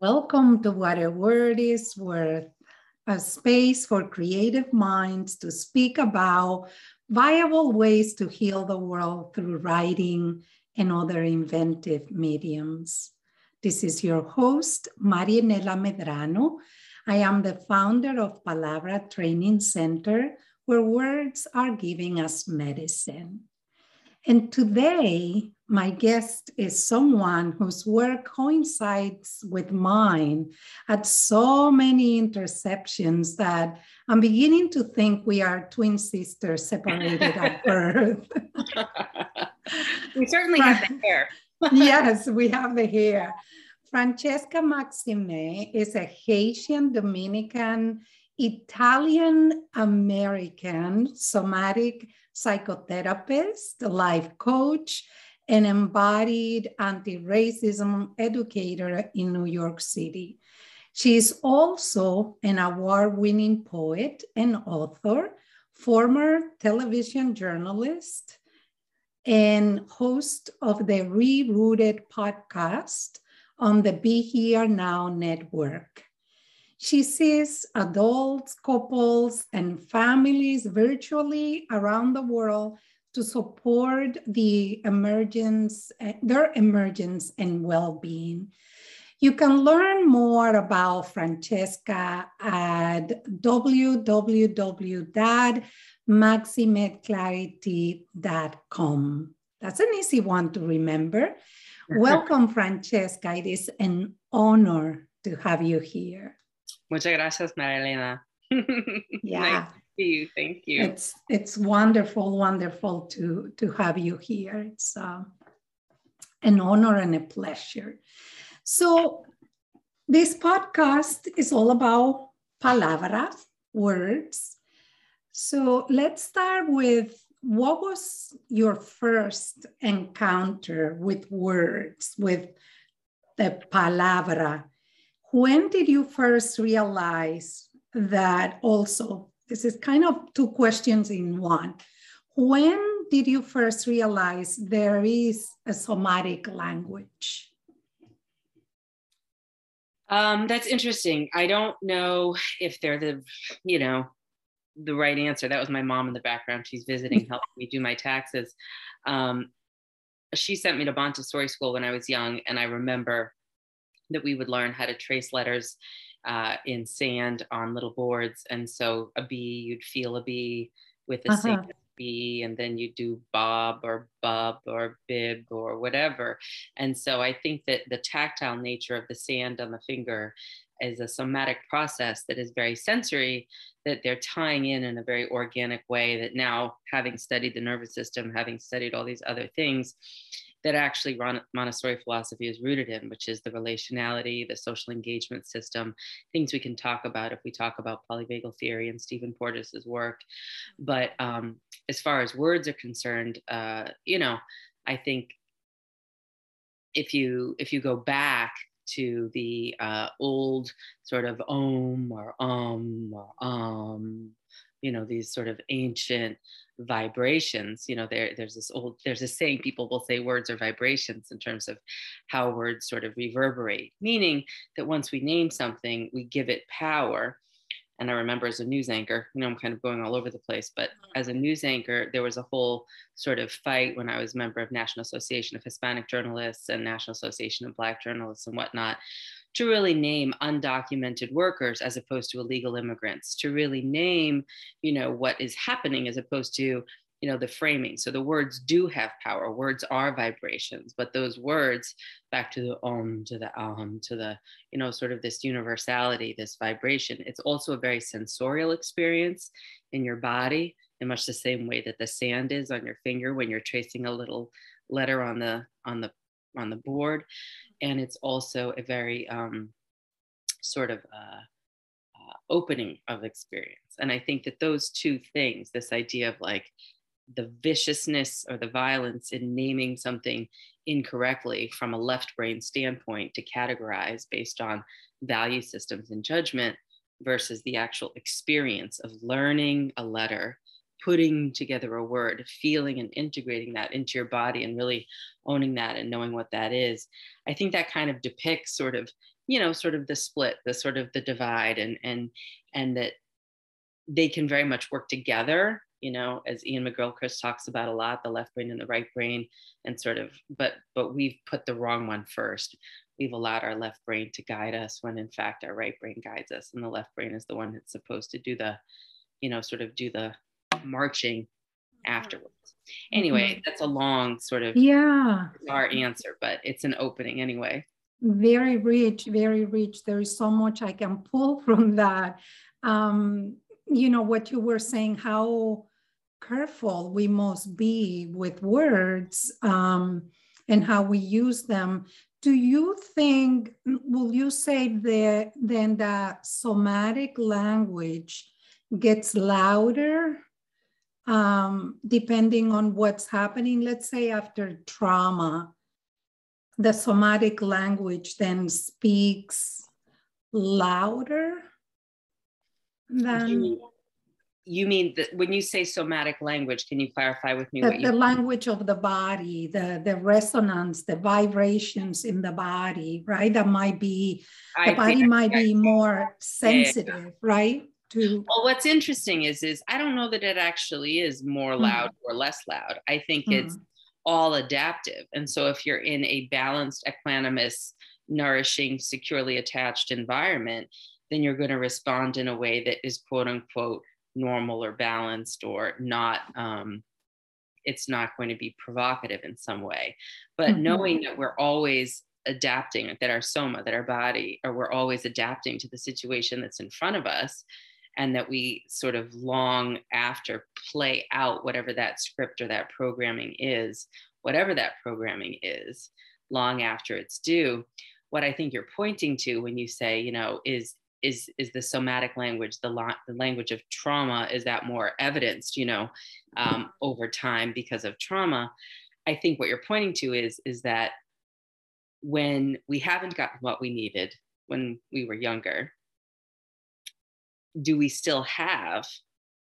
Welcome to What a Word is Worth, a space for creative minds to speak about viable ways to heal the world through writing and other inventive mediums. This is your host, Marianela Medrano. I am the founder of Palabra Training Center, where words are giving us medicine. And today, my guest is someone whose work coincides with mine at so many interceptions that I'm beginning to think we are twin sisters separated at birth. we certainly have the hair. yes, we have the hair. Francesca Maximé is a Haitian Dominican Italian American somatic psychotherapist, life coach, and embodied anti racism educator in New York City. She is also an award winning poet and author, former television journalist, and host of the Rerooted podcast on the Be Here Now network. She sees adults, couples, and families virtually around the world to support the emergence, eh, their emergence and well-being. You can learn more about Francesca at www.maximeclarity.com. That's an easy one to remember. Welcome, Francesca. It is an honor to have you here. Muchas gracias, Marianela. yeah. nice you. Thank you. It's it's wonderful, wonderful to to have you here. It's uh, an honor and a pleasure. So this podcast is all about palabras, words. So let's start with what was your first encounter with words, with the palabra? When did you first realize that also this is kind of two questions in one. When did you first realize there is a somatic language? Um, that's interesting. I don't know if they're the, you know, the right answer. That was my mom in the background. She's visiting, helping me do my taxes. Um, she sent me to Montessori school when I was young, and I remember that we would learn how to trace letters uh, in sand on little boards. And so a B, you'd feel a B with a uh-huh. sand bee, and then you do bob or bub or bib or whatever. And so I think that the tactile nature of the sand on the finger is a somatic process that is very sensory that they're tying in in a very organic way that now having studied the nervous system having studied all these other things that actually Montessori philosophy is rooted in, which is the relationality, the social engagement system, things we can talk about if we talk about polyvagal theory and Stephen Porges's work. But um, as far as words are concerned, uh, you know, I think if you if you go back to the uh, old sort of om or um or um, you know, these sort of ancient vibrations you know there there's this old there's a saying people will say words are vibrations in terms of how words sort of reverberate meaning that once we name something we give it power and i remember as a news anchor you know i'm kind of going all over the place but mm-hmm. as a news anchor there was a whole sort of fight when i was a member of national association of hispanic journalists and national association of black journalists and whatnot to really name undocumented workers as opposed to illegal immigrants, to really name, you know, what is happening as opposed to, you know, the framing. So the words do have power. Words are vibrations, but those words, back to the om, to the um, to the, you know, sort of this universality, this vibration, it's also a very sensorial experience in your body in much the same way that the sand is on your finger when you're tracing a little letter on the on the on the board and it's also a very um, sort of uh, uh, opening of experience. And I think that those two things, this idea of like the viciousness or the violence in naming something incorrectly from a left brain standpoint to categorize based on value systems and judgment versus the actual experience of learning a letter putting together a word, feeling and integrating that into your body and really owning that and knowing what that is. I think that kind of depicts sort of, you know, sort of the split, the sort of the divide and and and that they can very much work together, you know, as Iain McGilchrist talks about a lot, the left brain and the right brain, and sort of, but but we've put the wrong one first. We've allowed our left brain to guide us when in fact our right brain guides us. And the left brain is the one that's supposed to do the, you know, sort of do the marching mm-hmm. afterwards. Anyway, mm-hmm. that's a long sort of yeah our answer, but it's an opening anyway. Very rich, very rich. There is so much I can pull from that. Um, you know what you were saying, how careful we must be with words um, and how we use them. Do you think, will you say that then that somatic language gets louder um, depending on what's happening. Let's say after trauma, the somatic language then speaks louder than. You mean, you mean that when you say somatic language, can you clarify with me the, what you the language of the body, the, the resonance, the vibrations in the body, right? That might be, the I body might be more sensitive, yeah. right? To well what's interesting is is i don't know that it actually is more loud mm. or less loud i think mm. it's all adaptive and so if you're in a balanced equanimous nourishing securely attached environment then you're going to respond in a way that is quote unquote normal or balanced or not um, it's not going to be provocative in some way but mm-hmm. knowing that we're always adapting that our soma that our body or we're always adapting to the situation that's in front of us and that we sort of long after play out whatever that script or that programming is, whatever that programming is, long after it's due. What I think you're pointing to when you say, you know, is is is the somatic language, the, la- the language of trauma, is that more evidenced, you know, um, over time because of trauma? I think what you're pointing to is is that when we haven't gotten what we needed when we were younger, do we still have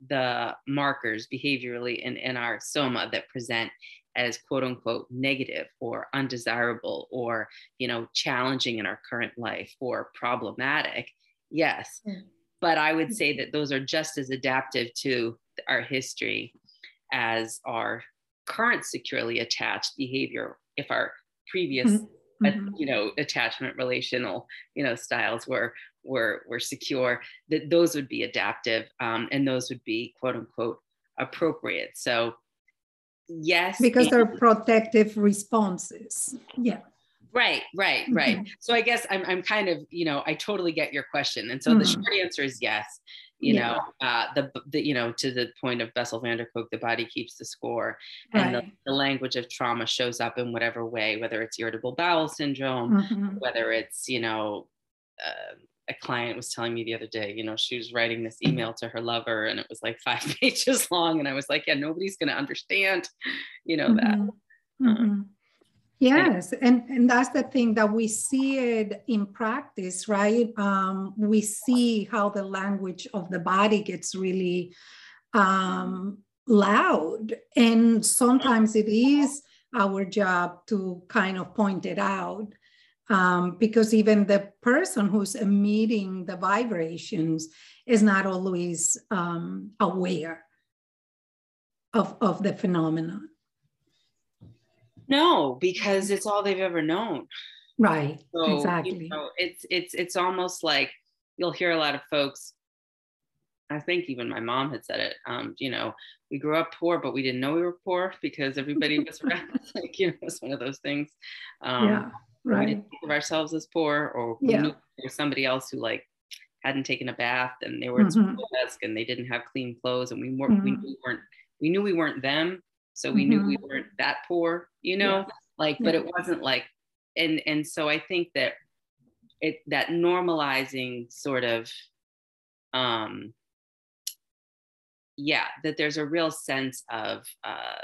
the markers behaviorally in, in our soma that present as quote unquote negative or undesirable or you know challenging in our current life or problematic? Yes. But i would say that those are just as adaptive to our history as our current securely attached behavior if our previous mm-hmm. you know attachment relational you know styles were were were secure that those would be adaptive um, and those would be quote unquote appropriate so yes because they're protective responses yeah right right right mm-hmm. so i guess I'm, I'm kind of you know i totally get your question and so mm-hmm. the short answer is yes you yeah. know uh, the, the you know to the point of bessel van der kolk the body keeps the score and the, the, language of trauma shows up in whatever way whether it's irritable bowel syndrome mm-hmm. whether it's you know uh, a client was telling me the other day, you know, she was writing this email to her lover and it was like five pages long. And I was like, yeah, nobody's going to understand, you know, that. Mm-hmm. Mm-hmm. Yes, and, and that's the thing that we see it in practice, right? Um, we see how the language of the body gets really um, loud. And sometimes it is our job to kind of point it out um, because even the person who's emitting the vibrations is not always um, aware of, of the phenomenon. No, because it's all they've ever known. Right. So, exactly. You know, it's it's it's almost like you'll hear a lot of folks. I think even my mom had said it. Um, you know, we grew up poor, but we didn't know we were poor because everybody was around. like you know, it's one of those things. Um, yeah right. we didn't think of ourselves as poor or yeah. knew somebody else who like hadn't taken a bath and they were mm-hmm. at desk and they didn't have clean clothes and we weren't mm-hmm. we knew we weren't we knew we weren't them so we mm-hmm. knew we mm-hmm. weren't that poor you know yeah. like but it wasn't like and and so i think that it that normalizing sort of um yeah that there's a real sense of uh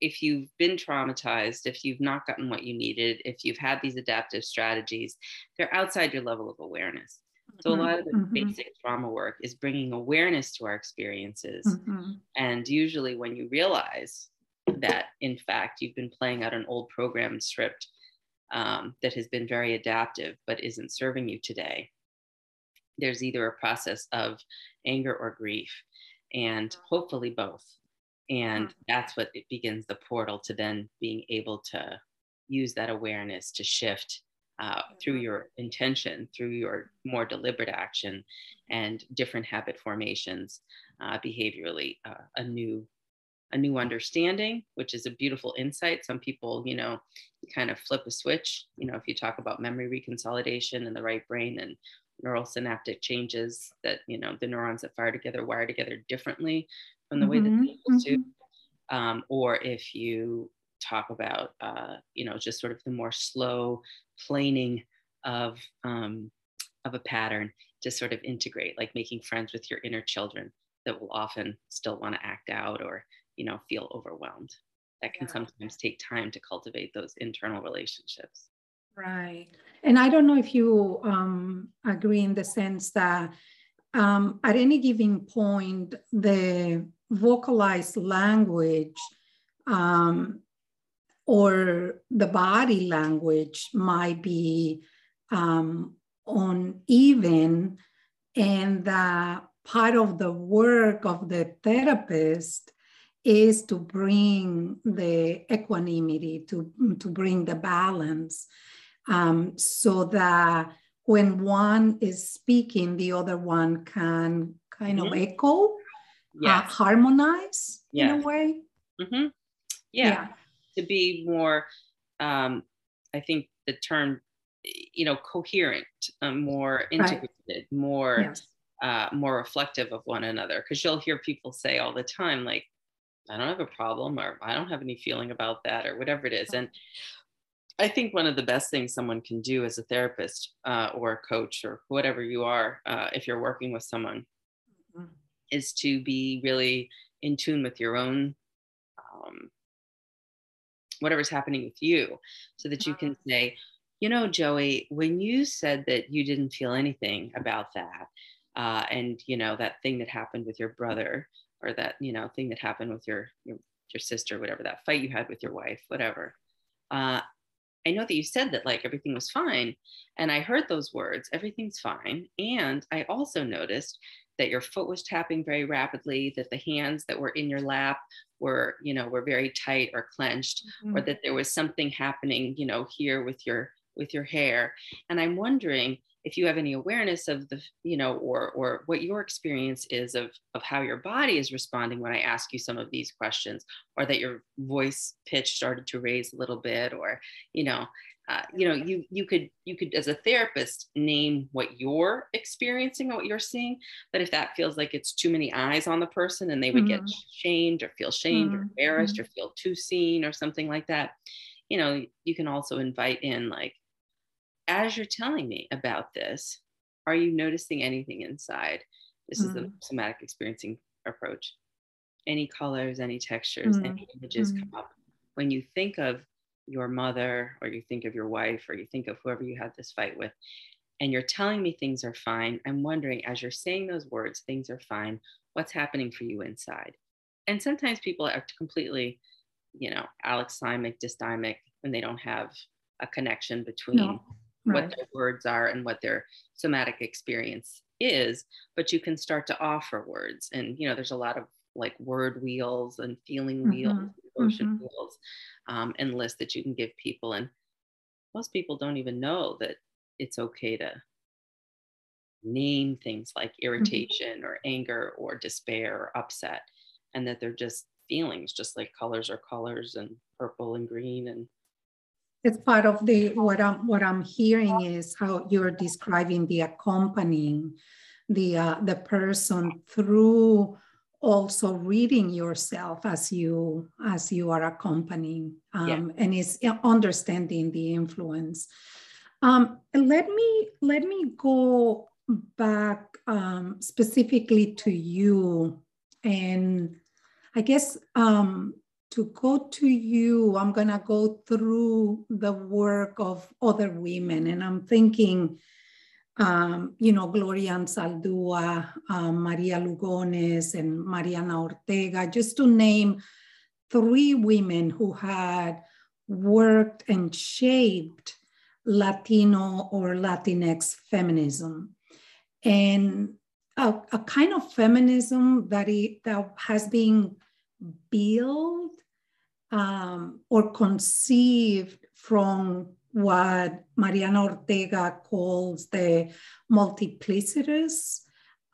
if you've been traumatized, if you've not gotten what you needed, if you've had these adaptive strategies, they're outside your level of awareness. So a lot of the mm-hmm. basic trauma work is bringing awareness to our experiences. Mm-hmm. And usually when you realize that in fact you've been playing out an old program script um, that has been very adaptive but isn't serving you today, there's either a process of anger or grief, and hopefully both. And that's what it begins the portal to then being able to use that awareness to shift uh, through your intention, through your more deliberate action and different habit formations uh, behaviorally, uh, a new a new understanding, which is a beautiful insight. Some people, you know, kind of flip a switch. You know, if you talk about memory reconsolidation in the right brain and neural synaptic changes that, you know, the neurons that fire together wire together differently from the way mm-hmm. that they used to. Mm-hmm. Um, or if you talk about, uh, you know, just sort of the more slow planing of um, of a pattern to sort of integrate, like making friends with your inner children that will often still want to act out or you know feel overwhelmed. That can yeah. sometimes take time to cultivate those internal relationships. Right, and I don't know if you um, agree in the sense that um, at any given point, the vocalized language um, or the body language might be um, uneven, and that part of the work of the therapist is to bring the equanimity, to, to bring the balance, um, so that when one is speaking, the other one can kind mm-hmm. of echo, uh, yes. uh, harmonize in a way. Mm-hmm. Yeah. yeah to be more um, i think the term you know coherent um, more integrated right. more yes. uh, more reflective of one another because you'll hear people say all the time like i don't have a problem or i don't have any feeling about that or whatever it is and i think one of the best things someone can do as a therapist uh, or a coach or whatever you are uh, if you're working with someone mm-hmm. Is to be really in tune with your own um, whatever's happening with you so that you can mm-hmm. say you know joey when you said that you didn't feel anything about that uh, and you know that thing that happened with your brother or that you know thing that happened with your your, your sister whatever that fight you had with your wife whatever uh, i know that you said that like everything was fine and i heard those words everything's fine and i also noticed that your foot was tapping very rapidly, that the hands that were in your lap were, you know, were very tight or clenched, mm-hmm. or that there was something happening, you know, here with your with your hair. And I'm wondering if you have any awareness of the, you know, or or what your experience is of of how your body is responding when I ask you some of these questions, or that your voice pitch started to raise a little bit, or you know, uh, you know you you could you could as a therapist name what you're experiencing or what you're seeing but if that feels like it's too many eyes on the person and they would mm-hmm. get shamed or feel shamed mm-hmm. or embarrassed mm-hmm. or feel too seen or something like that you know you can also invite in like as you're telling me about this are you noticing anything inside this is the mm-hmm. somatic experiencing approach any colors any textures any mm-hmm. images come mm-hmm. up when you think of your mother or you think of your wife or you think of whoever you had this fight with and you're telling me things are fine i'm wondering as you're saying those words things are fine what's happening for you inside and sometimes people are completely you know alexithymic dysthymic and they don't have a connection between no. right. what their words are and what their somatic experience is but you can start to offer words and you know there's a lot of like word wheels and feeling mm-hmm. wheels emotion mm-hmm. wheels um, and lists that you can give people. And most people don't even know that it's okay to name things like mm-hmm. irritation mm-hmm. or anger or despair or upset, and that they're just feelings, just like colors are colors and purple and green and it's part of the what I'm what I'm hearing is how you're describing the accompanying the uh, the person through also reading yourself as you as you are accompanying um, yeah. and is understanding the influence um, let me let me go back um, specifically to you and i guess um, to go to you i'm going to go through the work of other women and i'm thinking um, you know, Gloria Anzaldúa, um, Maria Lugones, and Mariana Ortega, just to name three women who had worked and shaped Latino or Latinx feminism. And a, a kind of feminism that, it, that has been built um, or conceived from what Mariana Ortega calls the multiplicitous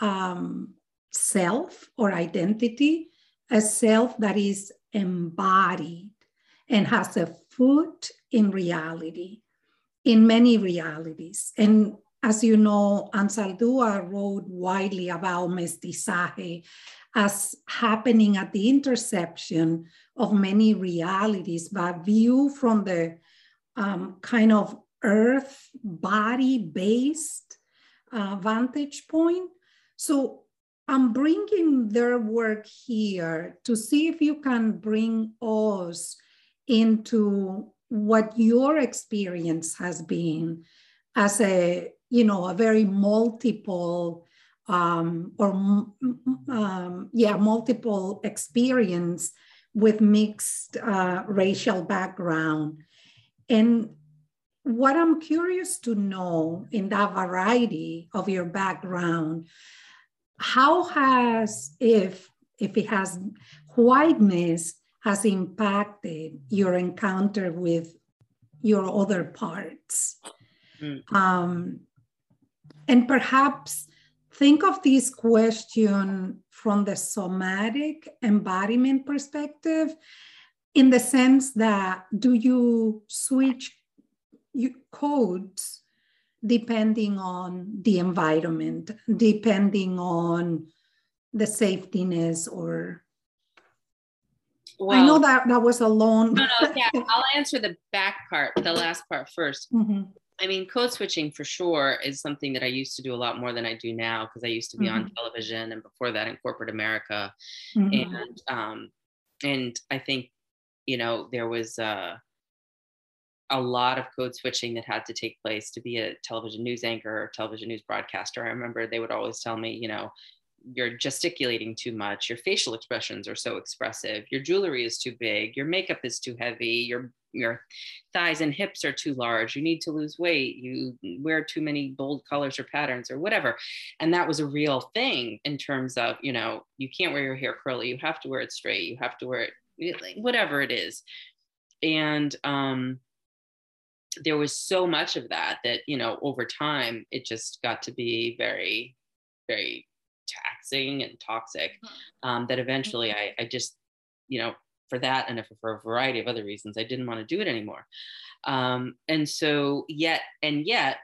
um, self or identity, a self that is embodied and has a foot in reality, in many realities. And as you know, Anzaldúa wrote widely about mestizaje as happening at the intersection of many realities, but viewed from the um, kind of earth body based uh, vantage point. So I'm bringing their work here to see if you can bring us into what your experience has been as a you know a very multiple um, or um, yeah multiple experience with mixed uh, racial background and what I'm curious to know in that variety of your background, how has, if, if it has whiteness has impacted your encounter with your other parts? Mm. Um, and perhaps think of this question from the somatic embodiment perspective in the sense that do you switch codes depending on the environment, depending on the safetiness or well, I know that that was a long. no, no, yeah. I'll answer the back part, the last part 1st mm-hmm. I mean, code switching for sure is something that I used to do a lot more than I do now because I used to be mm-hmm. on television and before that in corporate America, mm-hmm. and um, and I think you know, there was uh, a lot of code switching that had to take place to be a television news anchor or television news broadcaster. I remember they would always tell me, you know, you're gesticulating too much, your facial expressions are so expressive, your jewelry is too big, your makeup is too heavy, your your thighs and hips are too large, you need to lose weight, you wear too many bold colors or patterns or whatever. And that was a real thing in terms of, you know, you can't wear your hair curly, you have to wear it straight, you have to wear it whatever it is. And um, there was so much of that that you know over time it just got to be very very taxing and toxic mm-hmm. um, that eventually I, I just you know for that and for a variety of other reasons i didn't want to do it anymore. Um, and so yet and yet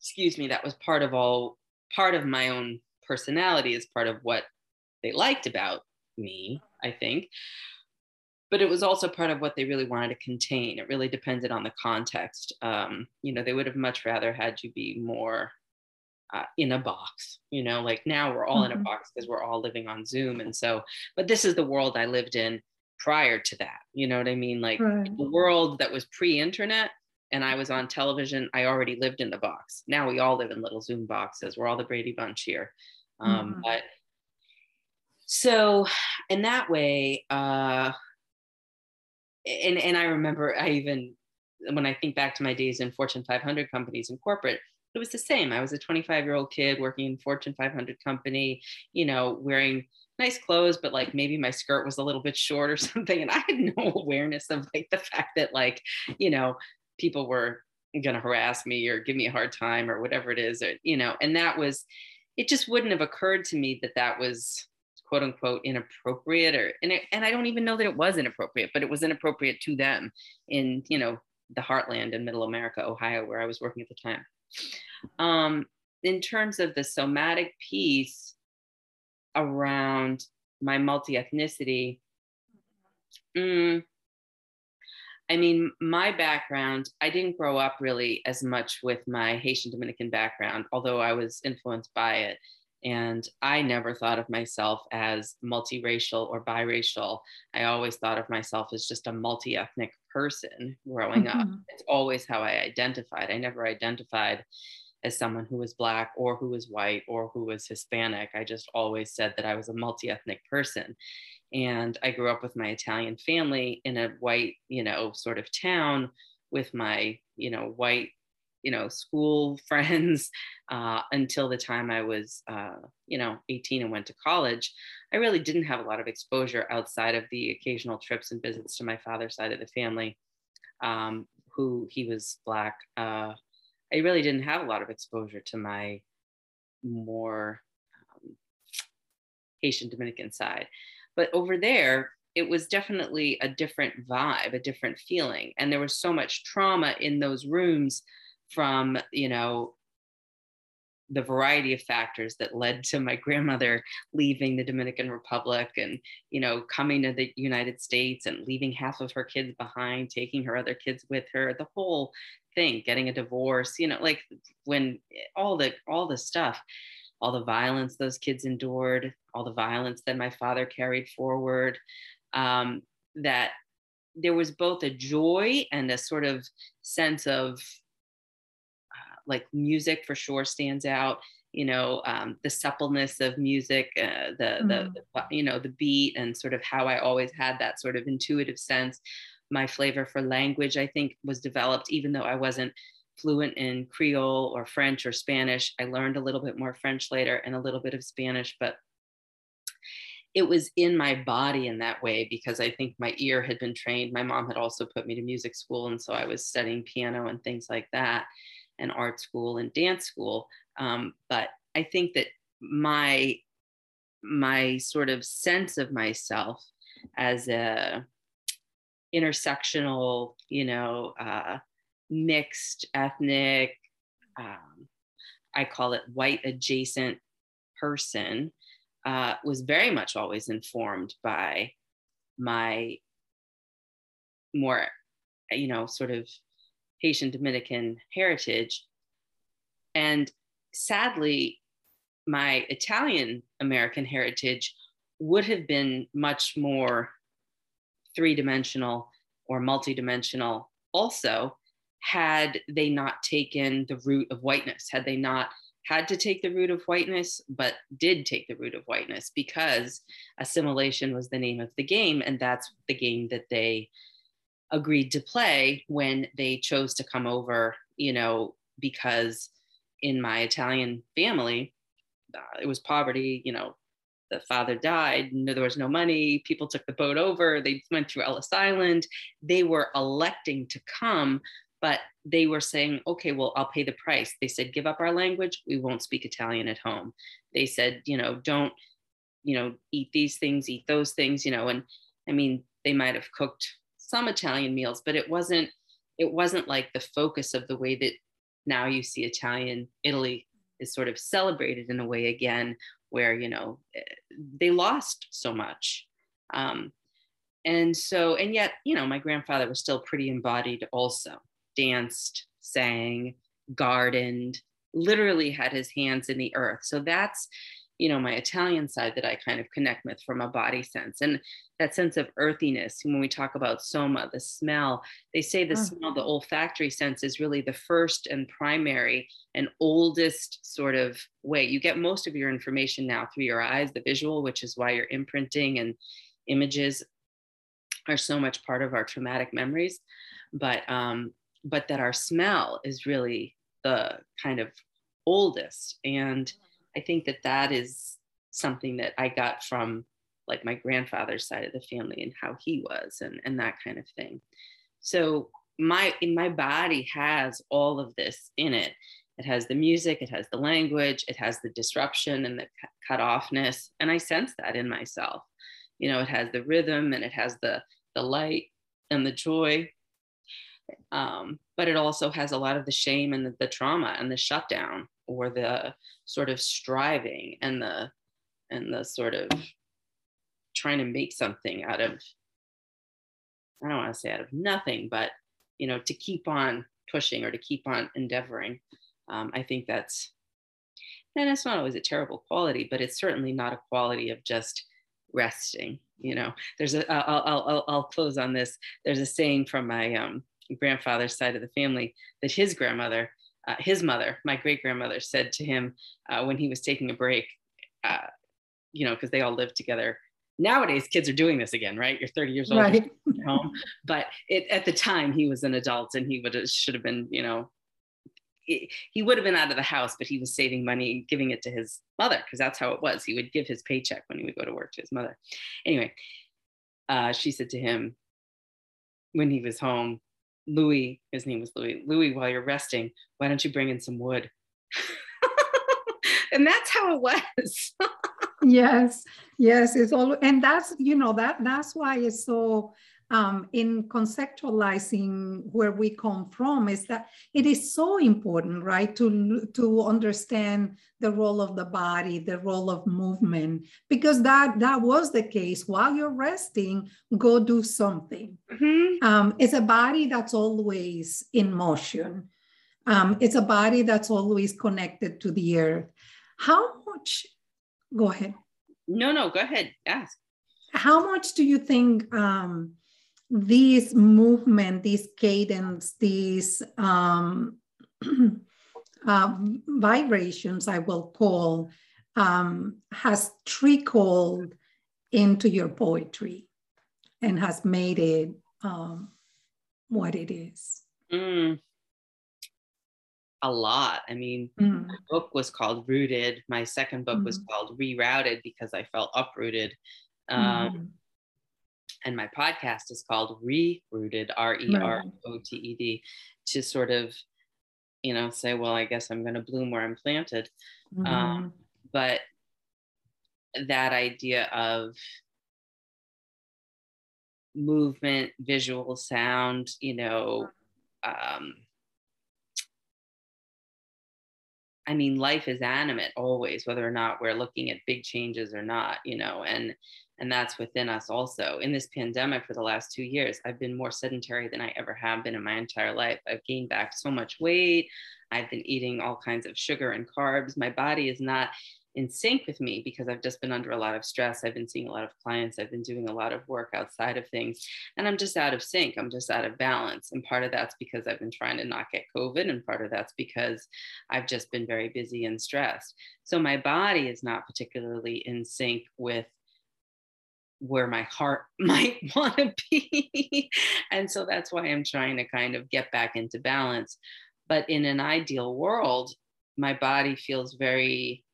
excuse me that was part of all part of my own personality is part of what they liked about me I think. But it was also part of what they really wanted to contain. It really depended on the context. Um, you know, they would have much rather had you be more uh, in a box, you know, like now we're all mm-hmm. in a mm-hmm. box because we're all living on Zoom. And so, but this is the world I lived in prior to that. You know what I mean? Like right. the world that was pre internet and I was on television, I already lived in the box. Now we all live in little Zoom boxes. We're all the Brady Bunch here. Um, mm-hmm. But so in that way uh and and i remember i even when i think back to my days in fortune 500 companies in corporate it was the same. I was a 25 year old kid working in fortune 500 company you know wearing nice clothes but like maybe my skirt was a little bit short or something and i had no awareness of like the fact that like you know people were going to harass me or give me a hard time or whatever it is or you know and that was it just wouldn't have occurred to me that that was quote unquote inappropriate or and, it, and I don't even know that it was inappropriate, but it was inappropriate to them in you know the heartland in middle America, Ohio, where I was working at the time. Um, in terms of the somatic piece around my multi-ethnicity, mm, I mean, my background, I didn't grow up really as much with my Haitian Dominican background, although I was influenced by it. And I never thought of myself as multiracial or biracial. I always thought of myself as just a multi ethnic person growing mm-hmm. up. It's always how I identified. I never identified as someone who was black or who was white or who was hispanic i just always said that i was a multi-ethnic person and i grew up with my italian family in a white you know sort of town with my you know white you know school friends uh, until the time i was uh, you know 18 and went to college i really didn't have a lot of exposure outside of the occasional trips and visits to my father's side of the family um, who he was black uh, i really didn't have a lot of exposure to my more um, haitian dominican side. But over there it was definitely a different vibe a different feeling and there was so much trauma in those rooms from you know the variety of factors that led to my grandmother leaving the Dominican Republic and you know coming to the United States and leaving half of her kids behind taking her other kids with her the whole thing getting a divorce you know like when all the all the stuff all the violence those kids endured all the violence that my father carried forward um, that there was both a joy and a sort of sense of like music for sure stands out you know um, the suppleness of music uh, the, mm. the, the you know the beat and sort of how i always had that sort of intuitive sense my flavor for language i think was developed even though i wasn't fluent in creole or french or spanish i learned a little bit more french later and a little bit of spanish but it was in my body in that way because I think my ear had been trained. My mom had also put me to music school, and so I was studying piano and things like that and art school and dance school. Um, but I think that my my sort of sense of myself as a intersectional, you know, uh, mixed ethnic, um, I call it white adjacent person, uh, was very much always informed by my more, you know, sort of Haitian Dominican heritage. And sadly, my Italian American heritage would have been much more three dimensional or multidimensional also had they not taken the root of whiteness, had they not had to take the root of whiteness, but did take the root of whiteness because assimilation was the name of the game. And that's the game that they agreed to play when they chose to come over, you know, because in my Italian family, uh, it was poverty, you know, the father died, there was no money, people took the boat over, they went through Ellis Island. They were electing to come, but they were saying, okay, well, I'll pay the price. They said, give up our language, we won't speak Italian at home. They said, you know, don't, you know, eat these things, eat those things, you know, and I mean, they might have cooked some Italian meals, but it wasn't it wasn't like the focus of the way that now you see Italian Italy is sort of celebrated in a way again, where you know they lost so much. Um, and so, and yet, you know, my grandfather was still pretty embodied also, danced, sang, gardened, literally had his hands in the earth. So that's you know my italian side that i kind of connect with from a body sense. And that sense of earthiness when we talk about soma the smell they say the oh. smell the olfactory sense is really the first and primary and oldest sort of way. You get most of your information now through your eyes the visual which is why your imprinting and images are so much part of our traumatic memories. But um but that our smell is really the kind of oldest. And I think that that is something that I got from like my grandfather's side of the family and how he was and, and that kind of thing. So my in my body has all of this in it. It has the music, it has the language, it has the disruption and the cut offness. And I sense that in myself. You know, it has the rhythm and it has the the light and the joy. Um, but it also has a lot of the shame and the, the trauma and the shutdown or the sort of striving and the and the sort of trying to make something out of I don't want to say out of nothing, but you know, to keep on pushing or to keep on endeavoring. Um, I think that's and it's not always a terrible quality, but it's certainly not a quality of just resting. You know, there's a I'll I'll I'll close on this. There's a saying from my um, grandfather's side of the family that his grandmother uh, his mother, my great grandmother, said to him uh, when he was taking a break, uh, you know, because they all lived together. Nowadays, kids are doing this again, right? You're 30 years old, right. home. But it, at the time, he was an adult and he would have, should have been, you know, he would have been out of the house, but he was saving money and giving it to his mother because that's how it was. He would give his paycheck when he would go to work to his mother. Anyway, uh, she said to him when he was home, Louis, his name was Louis, Louis, while you're resting, why don't you bring in some wood? and that's how it was. yes, yes, it's all, and that's you know that that's why it's so um, in conceptualizing where we come from is that it is so important, right, to, to understand the role of the body, the role of movement, because that, that was the case. While you're resting, go do something. Mm-hmm. Um, it's a body that's always in motion. Um, it's a body that's always connected to the earth. How much, go ahead. No, no, go ahead, ask. How much do you think um, this movement, this cadence, these um, uh, vibrations, I will call, um, has trickled into your poetry and has made it um, what it is? Mm. A lot. I mean, mm. my book was called Rooted. My second book mm. was called Rerouted because I felt uprooted. Um, mm and my podcast is called Re-Rooted, R-E-R-O-T-E-D, to sort of, you know, say, well, I guess I'm going to bloom where I'm planted. Mm-hmm. Um, but that idea of movement, visual sound, you know, um, I mean, life is animate always, whether or not we're looking at big changes or not, you know, and and that's within us also. In this pandemic for the last two years, I've been more sedentary than I ever have been in my entire life. I've gained back so much weight. I've been eating all kinds of sugar and carbs. My body is not in sync with me because I've just been under a lot of stress. I've been seeing a lot of clients. I've been doing a lot of work outside of things, and I'm just out of sync. I'm just out of balance. And part of that's because I've been trying to not get COVID, and part of that's because I've just been very busy and stressed. So my body is not particularly in sync with where my heart might want to be. and so that's why I'm trying to kind of get back into balance. But in an ideal world, my body feels very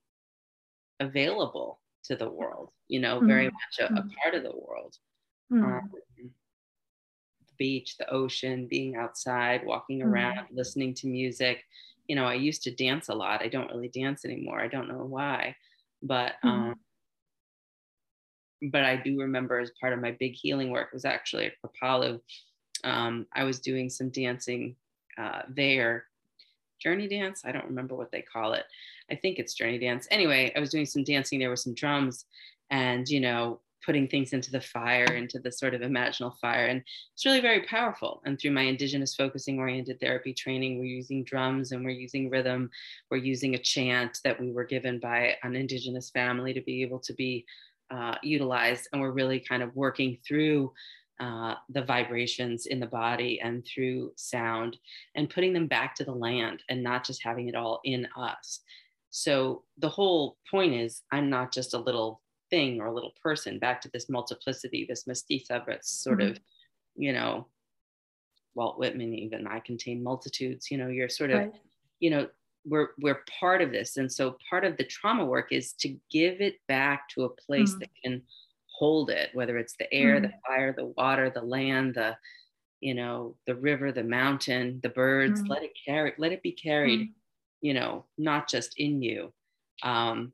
available to the world, you know, very mm-hmm. much a, a, mm-hmm. part of the world. Mm-hmm. Um, the beach, the ocean, being outside, walking mm-hmm. around, listening to music. You know, I used to dance a lot. I don't really dance anymore. I don't know why. But mm-hmm. um, but I do remember as part of my big healing work was actually at Kripalu. Um, I was doing some dancing uh, there, journey dance. I don't remember what they call it. I think it's journey dance. Anyway, I was doing some dancing there with some drums, and you know, putting things into the fire, into the sort of imaginal fire, and it's really very powerful. And through my indigenous focusing oriented therapy training, we're using drums and we're using rhythm. We're using a chant that we were given by an indigenous family to be able to be uh, utilized, and we're really kind of working through uh, the vibrations in the body and through sound and putting them back to the land and not just having it all in us. So the whole point is, I'm not just a little thing or a little person. Back to this multiplicity, this mestiza, but sort mm-hmm. of, you know, Walt Whitman even. I contain multitudes. You know, you're sort of, right. you know, we're we're part of this and so part of the trauma work is to give it back to a place mm. that can hold it whether it's the air mm. the fire the water the land the you know the river the mountain the birds mm. let it carry let it be carried mm. you know not just in you um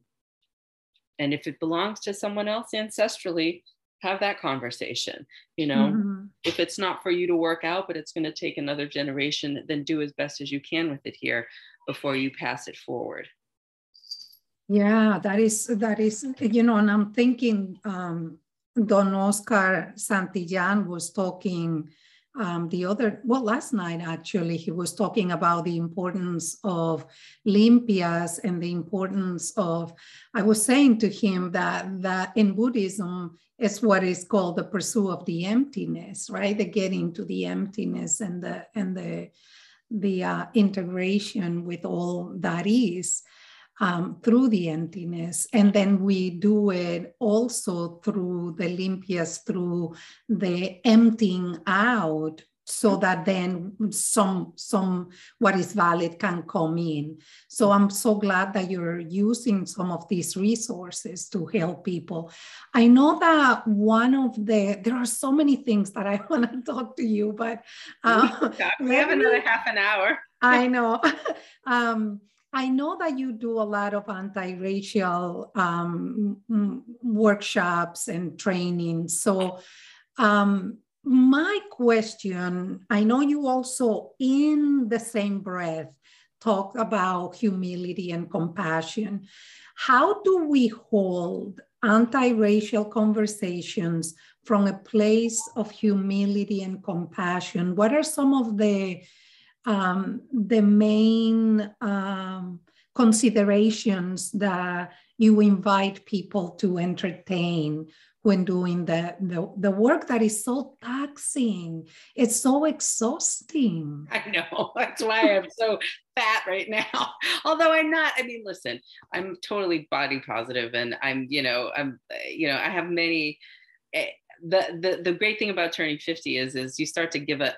and if it belongs to someone else ancestrally have that conversation you know mm-hmm. if it's not for you to work out but it's going to take another generation then do as best as you can with it here before you pass it forward. Yeah that is that is you know and i'm thinking um, don oscar santillan was talking um, the other well last night actually he was talking about the importance of limpias and the importance of i was saying to him that that in buddhism is what is called the pursuit of the emptiness right? The getting to the emptiness and the and the the uh, integration with all that is um, through the emptiness. And then we do it also through the limpias, through the emptying out so that then some some what is valid can come in. So i'm so glad that you're using some of these resources to help people. I know that one of the there are so many things that i want to talk to you but uh, we have another half an hour. I know. Um, I know that you do a lot of anti-racial um, workshops and training. So, um, my question I know you also, in the same breath, talk about humility and compassion. How do we hold anti racial conversations from a place of humility and compassion? What are some of the um, the main um, considerations that you invite people to entertain when doing the, the, the work that is so taxing. It's so exhausting. I know. That's why I'm so fat right now. Although I'm not, I mean, listen, I'm totally body positive and I'm, you know, I'm, you know, I have many, eh, the, the, the great thing about turning 50 is, is you start to give a,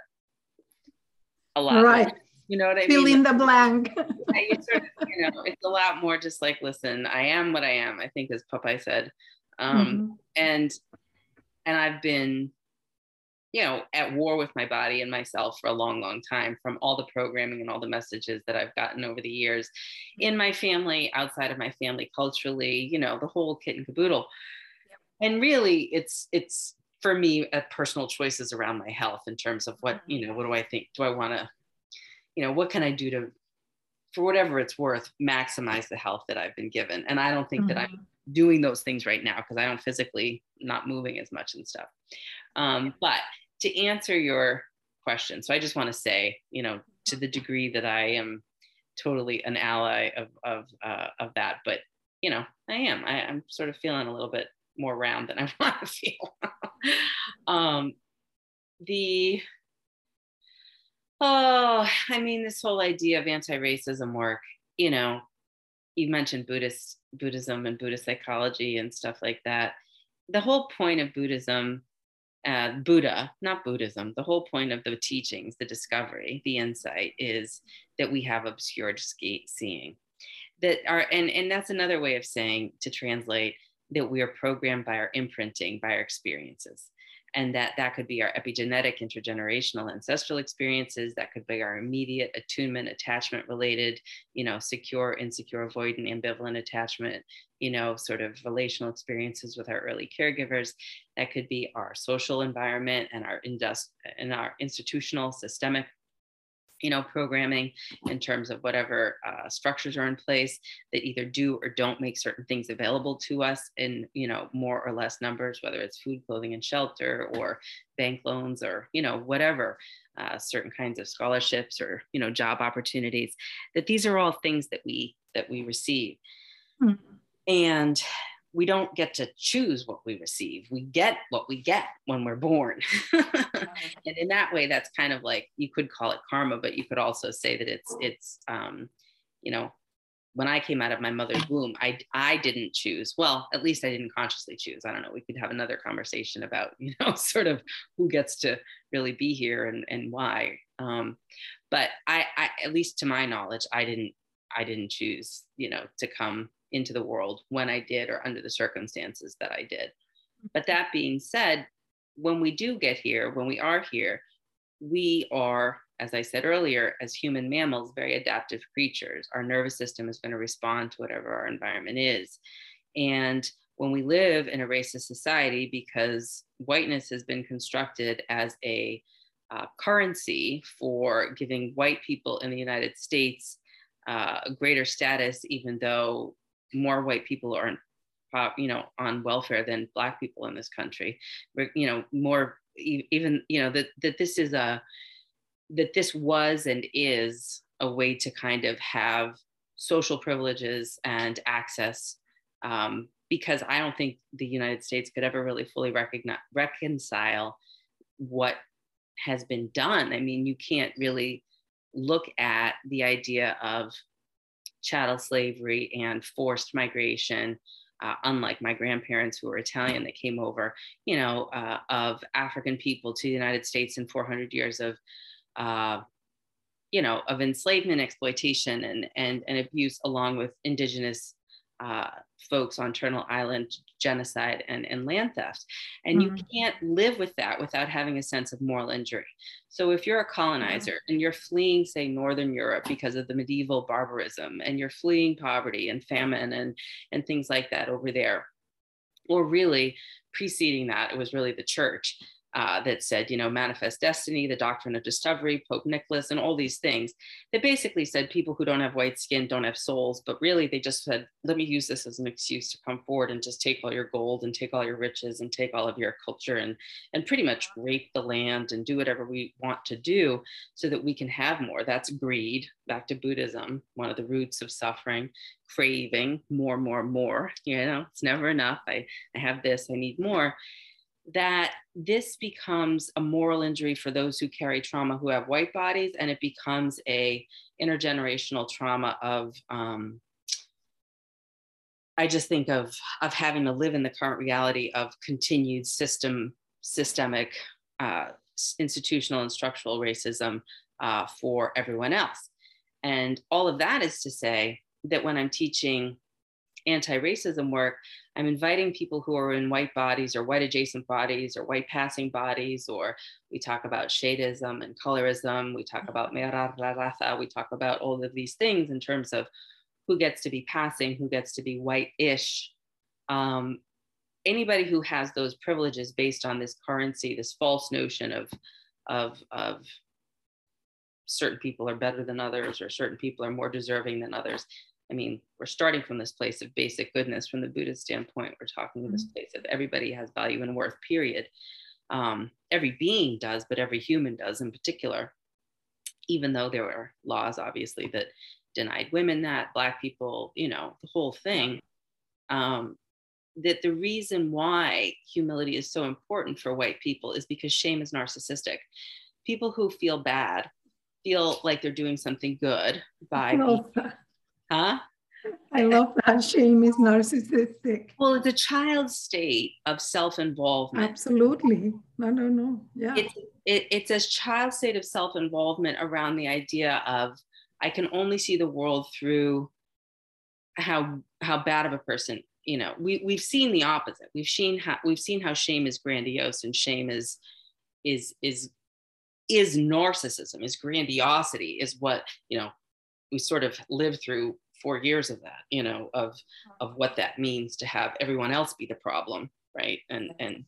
a lot. Right. You know what I Fill mean? Fill in the blank. you, sort of, you know, it's a lot more just like, listen, I am what I am. I think as Popeye said, um, mm-hmm. and and I've been you know at war with my body and myself for a long long time from all the programming and all the messages that I've gotten over the years in my family outside of my family culturally you know the whole kit and caboodle yep. and really it's it's for me a personal choices around my health in terms of what mm-hmm. you know what do I think do I want to you know what can I do to for whatever it's worth maximize the health that I've been given and I don't think mm-hmm. that I'm doing those things right now because I don't physically not moving as much and stuff. Um, but to answer your question, so I just want to say, you know, to the degree that I am totally an ally of of uh, of that, but you know, I am. I, am sort of feeling a little bit more round than I want to feel. um, the oh, I mean, this whole idea of anti-racism work, you know, you mentioned Buddhist Buddhism and Buddhist psychology and stuff like that. The whole point of Buddhism, uh, Buddha, not Buddhism, the whole point of the teachings, the discovery, the insight is that we have obscured seeing. That are and and that's another way of saying to translate that we are programmed by our imprinting, by our experiences and that that could be our epigenetic intergenerational ancestral experiences that could be our immediate attunement attachment related you know secure insecure avoidant ambivalent attachment you know sort of relational experiences with our early caregivers. That could be our social environment and our indust- and our institutional systemic you know programming in terms of whatever uh, structures are in place that either do or don't make certain things available to us in you know more or less numbers whether it's food clothing and shelter or bank loans or you know whatever uh, certain kinds of scholarships or you know job opportunities that these are all things that we that we receive mm-hmm. and we don't get to choose what we receive. We get what we get when we're born. and in that way, that's kind of like you could call it karma, but you could also say that it's it's um, you know, when I came out of my mother's womb, I I didn't choose. Well, at least I didn't consciously choose. I don't know. We could have another conversation about you know sort of who gets to really be here and and why. Um, but I, I at least to my knowledge, I didn't I didn't choose you know to come into the world when I did or under the circumstances that I did. But that being said, when we do get here, when we are here, we are, as I said earlier, as human mammals, very adaptive creatures. Our nervous system is going to respond to whatever our environment is. And when we live in a racist society, because whiteness has been constructed as a uh, currency for giving white people in the United States uh, greater status, even though more white people are you know on welfare than black people in this country. You know more even you know that that this is a that this was and is a way to kind of have social privileges and access um, because i don't think the united states could ever really fully recognize reconcile what has been done. I mean you can't really look at the idea of chattel slavery and forced migration uh, unlike my grandparents who were Italian that came over, you know, uh, of African people to the United States in 400 years of, uh, you know, of enslavement, exploitation, and and and abuse, along with indigenous uh, folks on Turtle Island, genocide and, and land theft. And mm-hmm. you can't live with that without having a sense of moral injury. So if you're a colonizer mm-hmm. and you're fleeing, say, Northern Europe because of the medieval barbarism, and you're fleeing poverty and famine and, and things like that over there, or really preceding that, it was really the church uh, that said, you know, manifest destiny, the doctrine of discovery, Pope Nicholas, and all these things that basically said people who don't have white skin don't have souls. But really, they just said, let me use this as an excuse to come forward and just take all your gold and take all your riches and take all of your culture and, and pretty much rape the land and do whatever we want to do so that we can have more. That's greed, back to Buddhism, one of the roots of suffering, craving more, more, more. You know, it's never enough. I, I have this, I need more that this becomes a moral injury for those who carry trauma who have white bodies and it becomes a intergenerational trauma of um, i just think of of having to live in the current reality of continued system systemic uh, institutional and structural racism uh, for everyone else. And all of that is to say that when i'm teaching anti-racism work I'm inviting people who are in white bodies or white adjacent bodies or white passing bodies, or we talk about shadeism and colorism. We talk about raza. We talk about all of these things in terms of who gets to be passing, who gets to be white-ish. Um, anybody who has those privileges based on this currency, this false notion of, of, of certain people are better than others or certain people are more deserving than others I mean, we're starting from this place of basic goodness from the Buddhist standpoint. We're talking mm-hmm. this place of everybody has value and worth, period. Um, every being does, but every human does in particular, even though there were laws, obviously, that denied women that, Black people, you know, the whole thing. Um, that the reason why humility is so important for white people is because shame is narcissistic. People who feel bad feel like they're doing something good by Huh? I love that shame is narcissistic. Well, it's a child state of self-involvement. Absolutely. No, no, no. Yeah. It's it, it's a child state of self-involvement around the idea of I can only see the world through how how bad of a person you know we we've seen the opposite we've seen how we've seen how shame is grandiose and shame is is is is narcissism is grandiosity is what you know we sort of lived through four years of that, you know, of of what that means to have everyone else be the problem, right? And and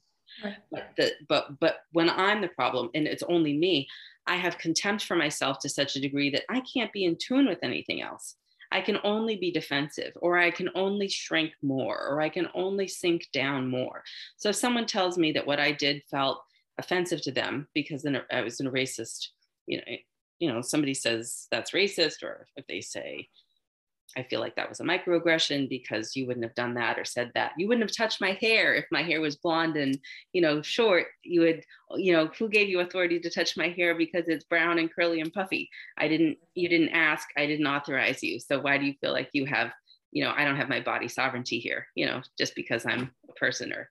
but the, but but when I'm the problem and it's only me, I have contempt for myself to such a degree that I can't be in tune with anything else. I can only be defensive, or I can only shrink more, or I can only sink down more. So if someone tells me that what I did felt offensive to them because then I was a racist, you know, you know somebody says that's racist or if they say i feel like that was a microaggression because you wouldn't have done that or said that you wouldn't have touched my hair if my hair was blonde and you know short you would you know who gave you authority to touch my hair because it's brown and curly and puffy? I didn't you didn't ask i didn't authorize you. So why do you feel like you have you know i don't have my body sovereignty here you know just because i'm a person or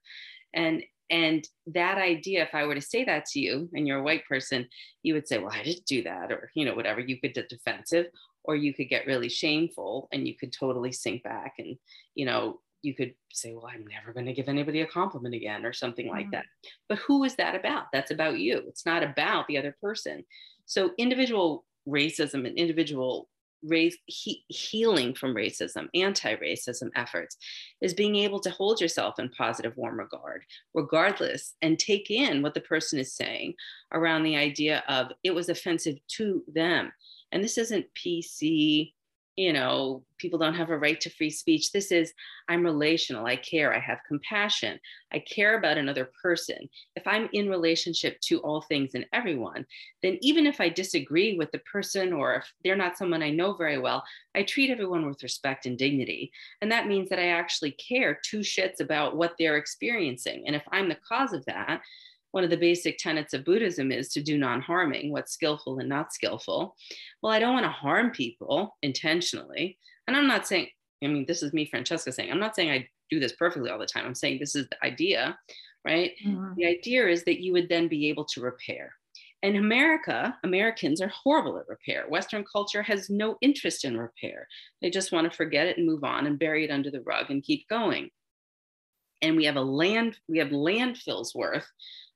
and and that idea, if I were to say that to you and you're a white person, you would say, well, I didn't do that, or, you know, whatever. You could get defensive, or you could get really shameful and you could totally sink back and, you know, you could say, well, I'm never going to give anybody a compliment again, or something like mm-hmm. that. But who is that about? That's about you. It's not about the other person. So individual racism and individual race, he, healing from racism, anti-racism efforts, is being able to hold yourself in positive, warm regard, regardless, and take in what the person is saying around the idea of it was offensive to them. And this isn't PC you know, people don't have a right to free speech. This is, I'm relational. I care. I have compassion. I care about another person. If I'm in relationship to all things and everyone, then even if I disagree with the person or if they're not someone I know very well, I treat everyone with respect and dignity. And that means that I actually care two shits about what they're experiencing. And if I'm the cause of that, one of the basic tenets of Buddhism is to do non harming, what's skillful and not skillful. Well, I don't want to harm people intentionally. And I'm not saying, I mean, this is me, Francesca, saying, I'm not saying I do this perfectly all the time. I'm saying this is the idea, right? Mm-hmm. The idea is that you would then be able to repair. In America, Americans are horrible at repair. Western culture has no interest in repair. They just want to forget it and move on and bury it under the rug and keep going. And we have a land, we have landfills worth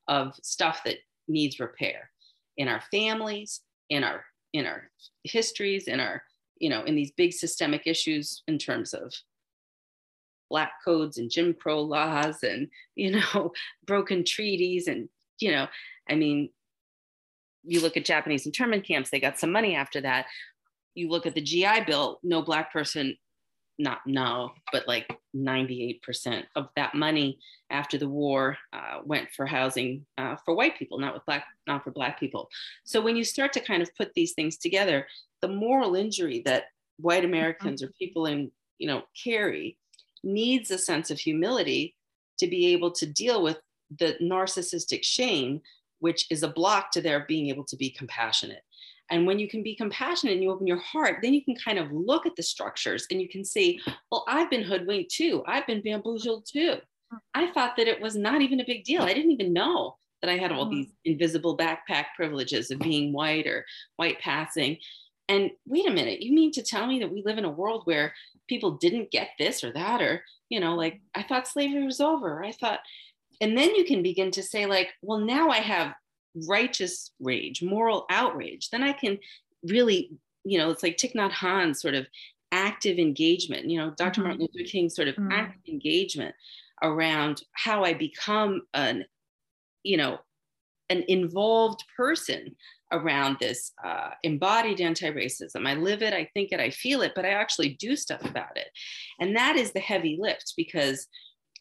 of stuff that needs repair in our families, in our in our histories, in our, you know, in these big systemic issues in terms of black codes and Jim Crow laws and, you know, broken treaties and, you know, I mean, you look at Japanese internment camps, they got some money after that. You look at the GI Bill, no Black person, not no, but like 98% of that money after the war uh, went for housing uh, for white people, not with black, not for black people. So when you start to kind of put these things together, the moral injury that white Americans or people in, you know, carry needs a sense of humility to be able to deal with the narcissistic shame which is a block to their being able to be compassionate. And when you can be compassionate and you open your heart, then you can kind of look at the structures and you can see, well, I've been hoodwinked too. I've been bamboozled too. Mm-hmm. I thought that it was not even a big deal. I didn't even know that I had all mm-hmm. these invisible backpack privileges of being white or white passing. And wait a minute, you mean to tell me that we live in a world where people didn't get this or that? Or, you know, like mm-hmm. I thought slavery was over. I thought, and then you can begin to say, like, well, now I have righteous rage, moral outrage. Then I can really, you know, it's like Thich Nhat Hanh sort of active engagement, you know, doctor mm-hmm. Martin Luther King sort of mm-hmm. active engagement around how I become an, you know, an involved person around this uh, embodied anti-racism. I live it, I think it, I feel it, but I actually do stuff about it. And that is the heavy lift because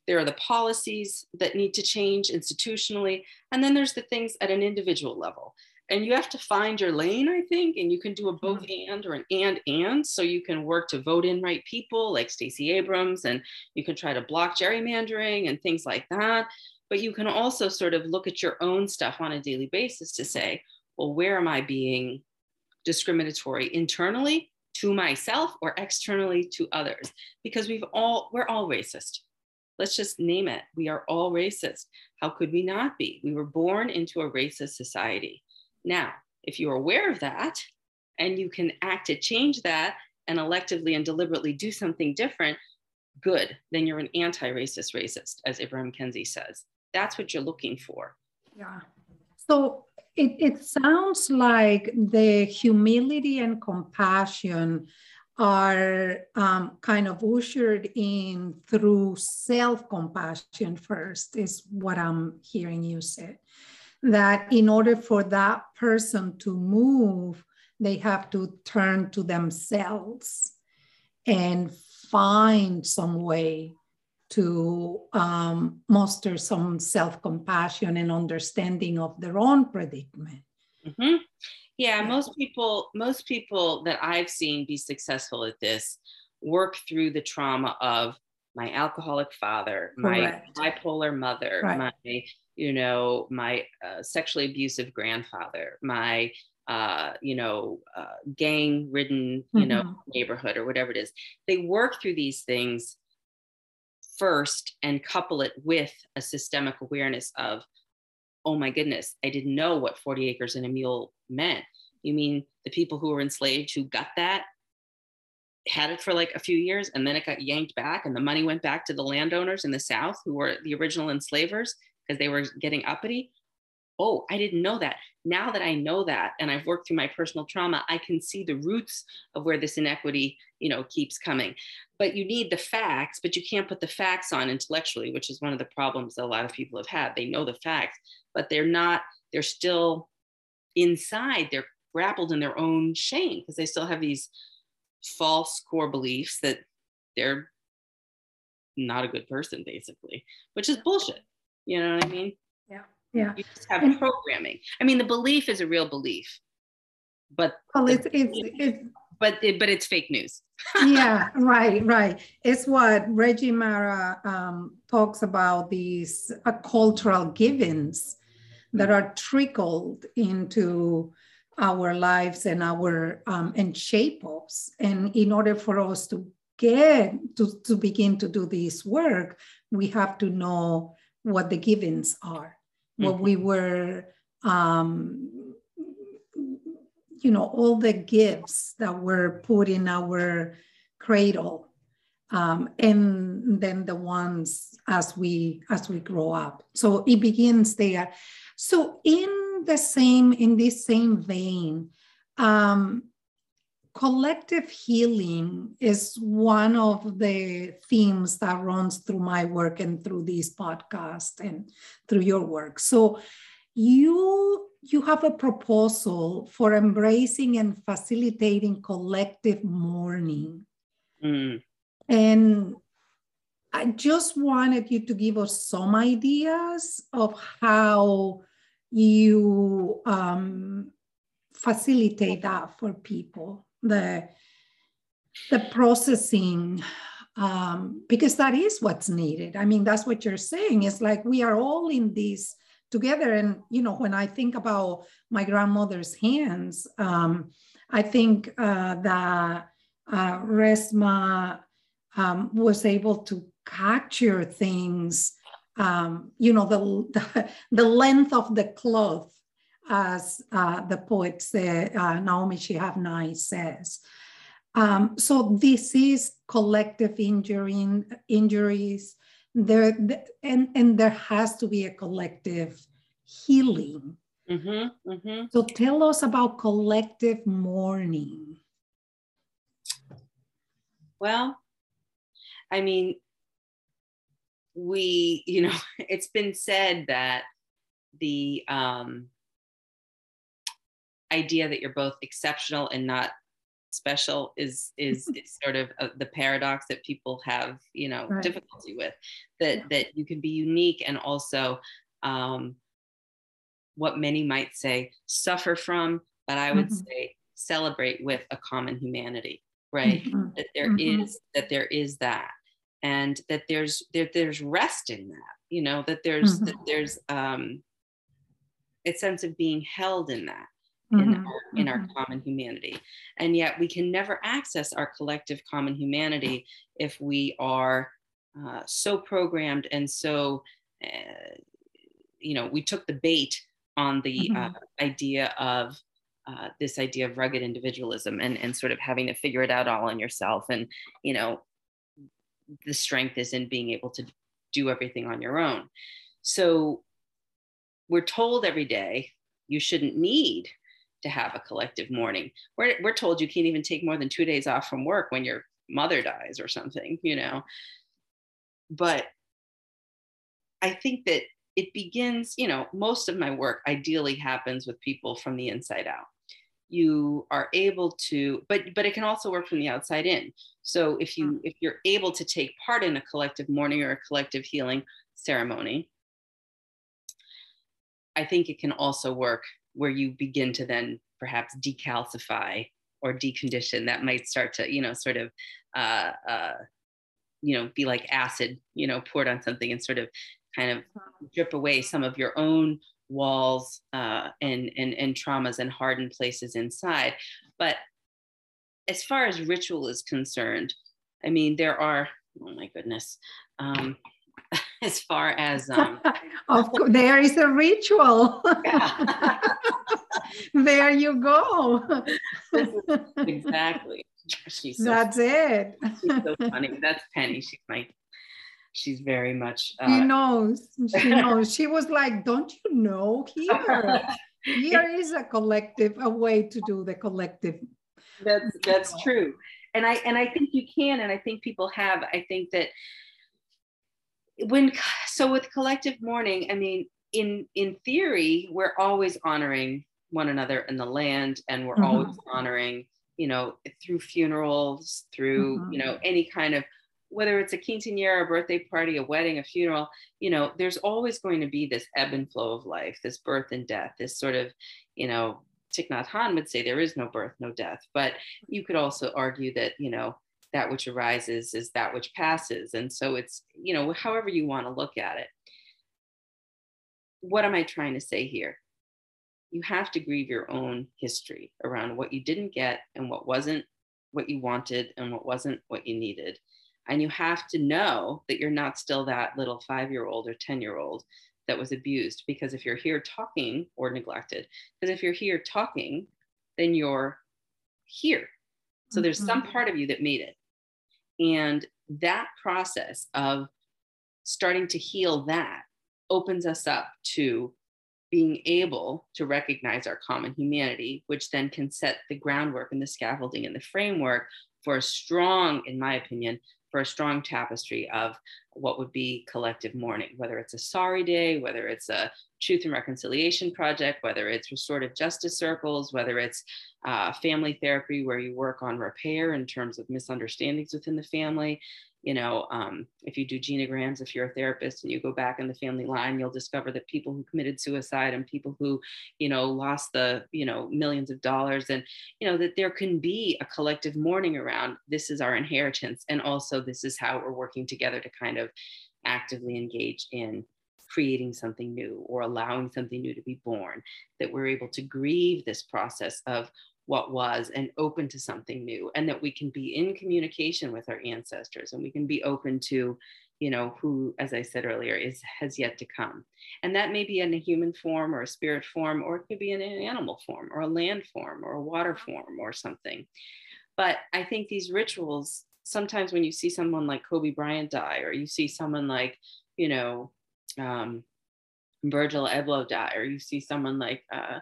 there are the policies that need to change institutionally. And then there's the things at an individual level. And you have to find your lane, I think, and you can do a both mm-hmm. and or an and and. So you can work to vote in right people like Stacey Abrams, and you can try to block gerrymandering and things like that. But you can also sort of look at your own stuff on a daily basis to say, well, where am I being discriminatory internally to myself or externally to others? Because we've all, we're all racist Let's just name it. We are all racist. How could we not be? We were born into a racist society. Now, if you're aware of that and you can act to change that and electively and deliberately do something different, good. Then you're an anti racist racist, as Ibram Kendi says. That's what you're looking for. Yeah. So it, it sounds like the humility and compassion are um, kind of ushered in through self compassion first, is what I'm hearing you say. That in order for that person to move, they have to turn to themselves and find some way to um, muster some self compassion and understanding of their own predicament. Mm-hmm. Yeah, most people, most people that I've seen be successful at this work through the trauma of my alcoholic father, Correct. my bipolar mother, right. my, you know, my uh, sexually abusive grandfather, my, uh, you know, uh, gang ridden, you mm-hmm. know, neighborhood or whatever it is. They work through these things first and couple it with a systemic awareness of oh my goodness, I didn't know what 40 acres and a mule meant. You mean the people who were enslaved who got that had it for like a few years and then it got yanked back and the money went back to the landowners in the South who were the original enslavers because they were getting uppity? Oh, I didn't know that. Now that I know that and I've worked through my personal trauma, I can see the roots of where this inequity, you know, keeps coming. But you need the facts, but you can't put the facts on intellectually, which is one of the problems that a lot of people have had. They know the facts, but they're not, they're still inside, they're grappled in their own shame because they still have these false core beliefs that they're not a good person, basically, which is bullshit. You know what I mean? Yeah. Yeah. You just have programming. I mean, the belief is a real belief, but well, it's, it's, it's but it, but it's fake news. yeah, right, right. It's what Reggie Mara um, talks about these uh, cultural givens that are trickled into our lives and our um, and shape us. And in order for us to get to, to begin to do this work, we have to know what the givens are, mm-hmm. what we were um, you know, all the gifts that were put in our cradle. Um, and then the ones as we as we grow up so it begins there so in the same in this same vein um, collective healing is one of the themes that runs through my work and through this podcast and through your work so you you have a proposal for embracing and facilitating collective mourning. Mm. And I just wanted you to give us some ideas of how you um, facilitate that for people, the, the processing, um, because that is what's needed. I mean, that's what you're saying. It's like we are all in this together. And, you know, when I think about my grandmother's hands, um, I think uh, that uh, Resmaa um, was able to capture things, um, you know, the, the, the, length of the cloth, as uh, the poet uh, Naomi Shihab Nye says. Um, so this is collective injury, injuries there and and there has to be a collective healing mm-hmm, mm-hmm. so tell us about collective mourning well i mean we you know it's been said that the um idea that you're both exceptional and not special is is, sort of uh, the paradox that people have you know right. difficulty with that yeah. that you can be unique and also um, what many might say suffer from but i would mm-hmm. say celebrate with a common humanity right mm-hmm. that there mm-hmm. is that there is that and that there's there, there's rest in that you know that there's mm-hmm. there's um a sense of being held in that mm-hmm. in, our, in our mm-hmm. common humanity. And yet we can never access our collective common humanity if we are uh, so programmed and so, uh, you know, we took the bait on the uh, mm-hmm. idea of uh, this idea of rugged individualism and, and sort of having to figure it out all on yourself. And, you know, the strength is in being able to do everything on your own. So we're told every day you shouldn't need to have a collective mourning. We're, we're told you can't even take more than two days off from work when your mother dies or something, you know. But I think that it begins, you know, most of my work ideally happens with people from the inside out. You are able to, but but it can also work from the outside in. So if you mm. if you're able to take part in a collective mourning or a collective healing ceremony, I think it can also work where you begin to then perhaps decalcify or decondition that might start to you know sort of uh, uh, you know be like acid you know poured on something and sort of kind of drip away some of your own walls uh, and, and and traumas and hardened places inside. But as far as ritual is concerned i mean there are oh my goodness um, as far as um, of course, there is a ritual. There you go. Exactly. She's so that's funny. it. She's so funny. That's penny. She's my she's very much uh, she knows she knows. She was like don't you know here? Here is a collective a way to do the collective that's that's true. And i and i think you can and i think people have. I think that when so with collective mourning i mean in in theory we're always honoring one another in the land and we're mm-hmm. always honoring you know through funerals through mm-hmm. you know any kind of whether it's a quinceanera a birthday party a wedding a funeral you know there's always going to be this ebb and flow of life this birth and death this sort of you know Thich Nhat Hanh would say there is no birth no death but you could also argue that you know that which arises is that which passes. And so it's, you know, however you want to look at it. what am I trying to say here? You have to grieve your own history around what you didn't get and what wasn't what you wanted and what wasn't what you needed. And you have to know that you're not still that little five year old or 10 year old that was abused. Because if you're here talking or neglected, because if you're here talking, then you're here. So there's some mm-hmm. part of you that made it. And that process of starting to heal that opens us up to being able to recognize our common humanity, which then can set the groundwork and the scaffolding and the framework for a strong, in my opinion, for a strong tapestry of what would be collective mourning, whether it's a sorry day, whether it's a truth and reconciliation project, whether it's restorative justice circles, whether it's uh, family therapy where you work on repair in terms of misunderstandings within the family you know um, if you do genograms if you're a therapist and you go back in the family line you'll discover that people who committed suicide and people who you know lost the you know millions of dollars and you know that there can be a collective mourning around this is our inheritance and also this is how we're working together to kind of actively engage in creating something new or allowing something new to be born that we're able to grieve this process of what was and open to something new and that we can be in communication with our ancestors and we can be open to you know who as i said earlier is has yet to come. And that may be in a human form or a spirit form or it could be in an animal form or a land form or a water form or something. But i think these rituals sometimes when you see someone like kobe bryant die or you see someone like you know um, virgil abloh die or you see someone like uh,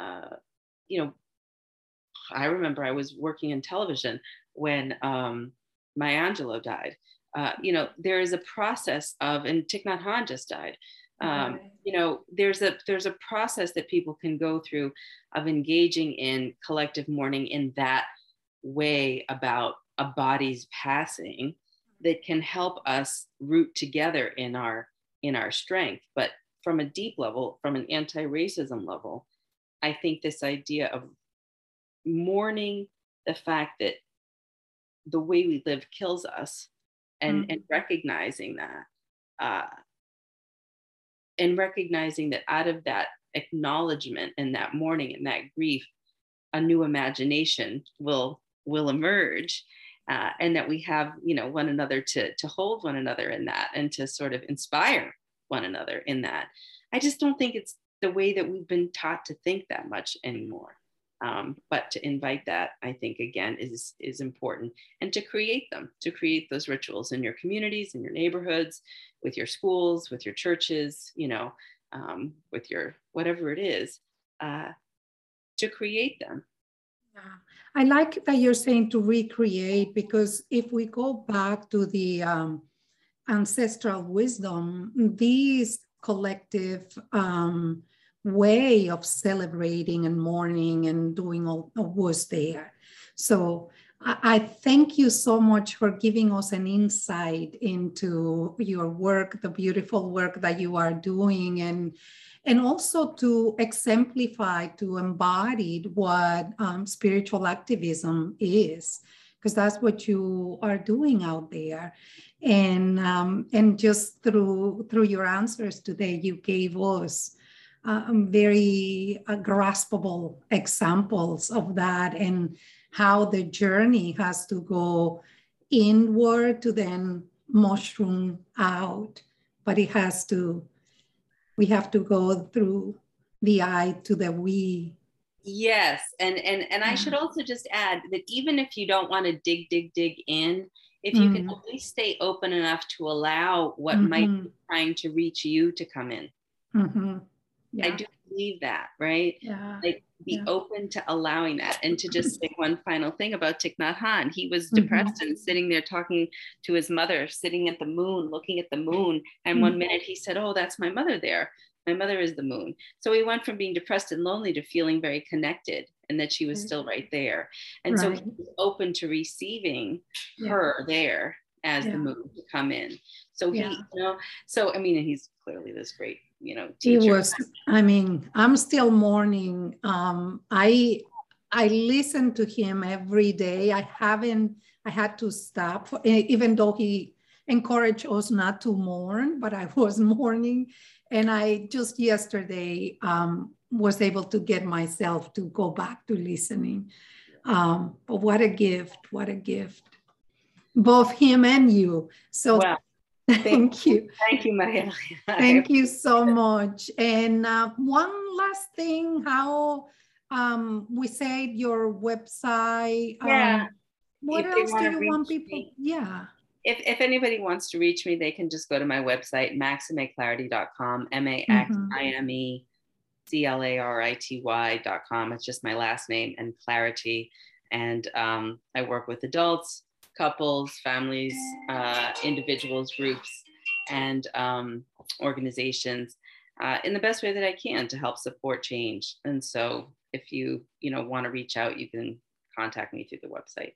uh, you know I remember I was working in television when um, Maya Angelou died. Uh, you know, there is a process of, and Thich Nhat Hanh just died. Um, right. You know, there's a there's a process that people can go through of engaging in collective mourning in that way about a body's passing that can help us root together in our in our strength. But from a deep level, from an anti-racism level, I think this idea of mourning the fact that the way we live kills us and, mm-hmm. and recognizing that uh, and recognizing that out of that acknowledgement and that mourning and that grief a new imagination will will emerge uh, and that we have you know one another to to hold one another in that and to sort of inspire one another in that i just don't think it's the way that we've been taught to think that much anymore um, but to invite that, I think again is is important, and to create them, to create those rituals in your communities, in your neighborhoods, with your schools, with your churches, you know, um, with your whatever it is, uh, to create them. Yeah, I like that you're saying to recreate because if we go back to the um, ancestral wisdom, these collective um, way of celebrating and mourning and doing all was there. So I thank you so much for giving us an insight into your work, the beautiful work that you are doing, and and also to exemplify, to embody what um, spiritual activism is, because that's what you are doing out there. And um, and just through through your answers today, you gave us um, very uh, graspable examples of that and how the journey has to go inward to then mushroom out. But it has to we have to go through the i to the we. Yes and and and i should also just add that even if you don't want to dig dig dig in if you mm-hmm. can at least stay open enough to allow what mm-hmm. might be trying to reach you to come in. Mm-hmm yeah. I do believe that, right? Yeah. Like be yeah. open to allowing that. And to just say one final thing about Thich Nhat Hanh, he was mm-hmm. depressed mm-hmm. and sitting there talking to his mother, sitting at the moon, looking at the moon. And mm-hmm. one minute he said, Oh, that's my mother there. My mother is the moon. So he went from being depressed and lonely to feeling very connected and that she was still right there. And right. so he was open to receiving yeah. her there as the moon to come in. So he, you know, so I mean, and he's clearly this great you know teacher. He was. I mean, I'm still mourning. Um, I I listen to him every day. I haven't. I had to stop, for, even though he encouraged us not to mourn, but I was mourning. And I just yesterday um, was able to get myself to go back to listening. Um, but what a gift, what a gift. Both him and you. So wow. thank you. Thank you, Maria. thank you so much. And uh, one last thing, how um, we said your website. Yeah. Um, what if else do you want people? Me, yeah. If, if anybody wants to reach me, they can just go to my website, maximeclarity.com, M A X I M E C L A R I T Y.com. It's just my last name and clarity. And um, I work with adults, couples, families, uh, individuals, groups, and um, organizations uh, in the best way that I can to help support change. And so if you, you know, want to reach out, you can contact me through the website.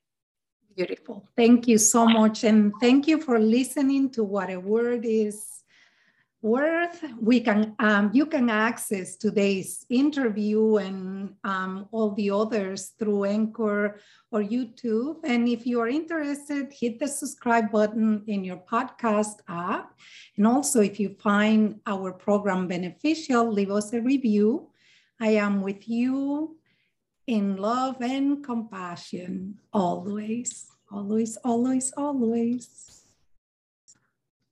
Beautiful. Thank you so much. And thank you for listening to what a word is worth. We can, um, you can access today's interview and um, all the others through Anchor or YouTube. And if you are interested, hit the subscribe button in your podcast app. And also, if you find our program beneficial, leave us a review. I am with you in love and compassion always, always, always, always.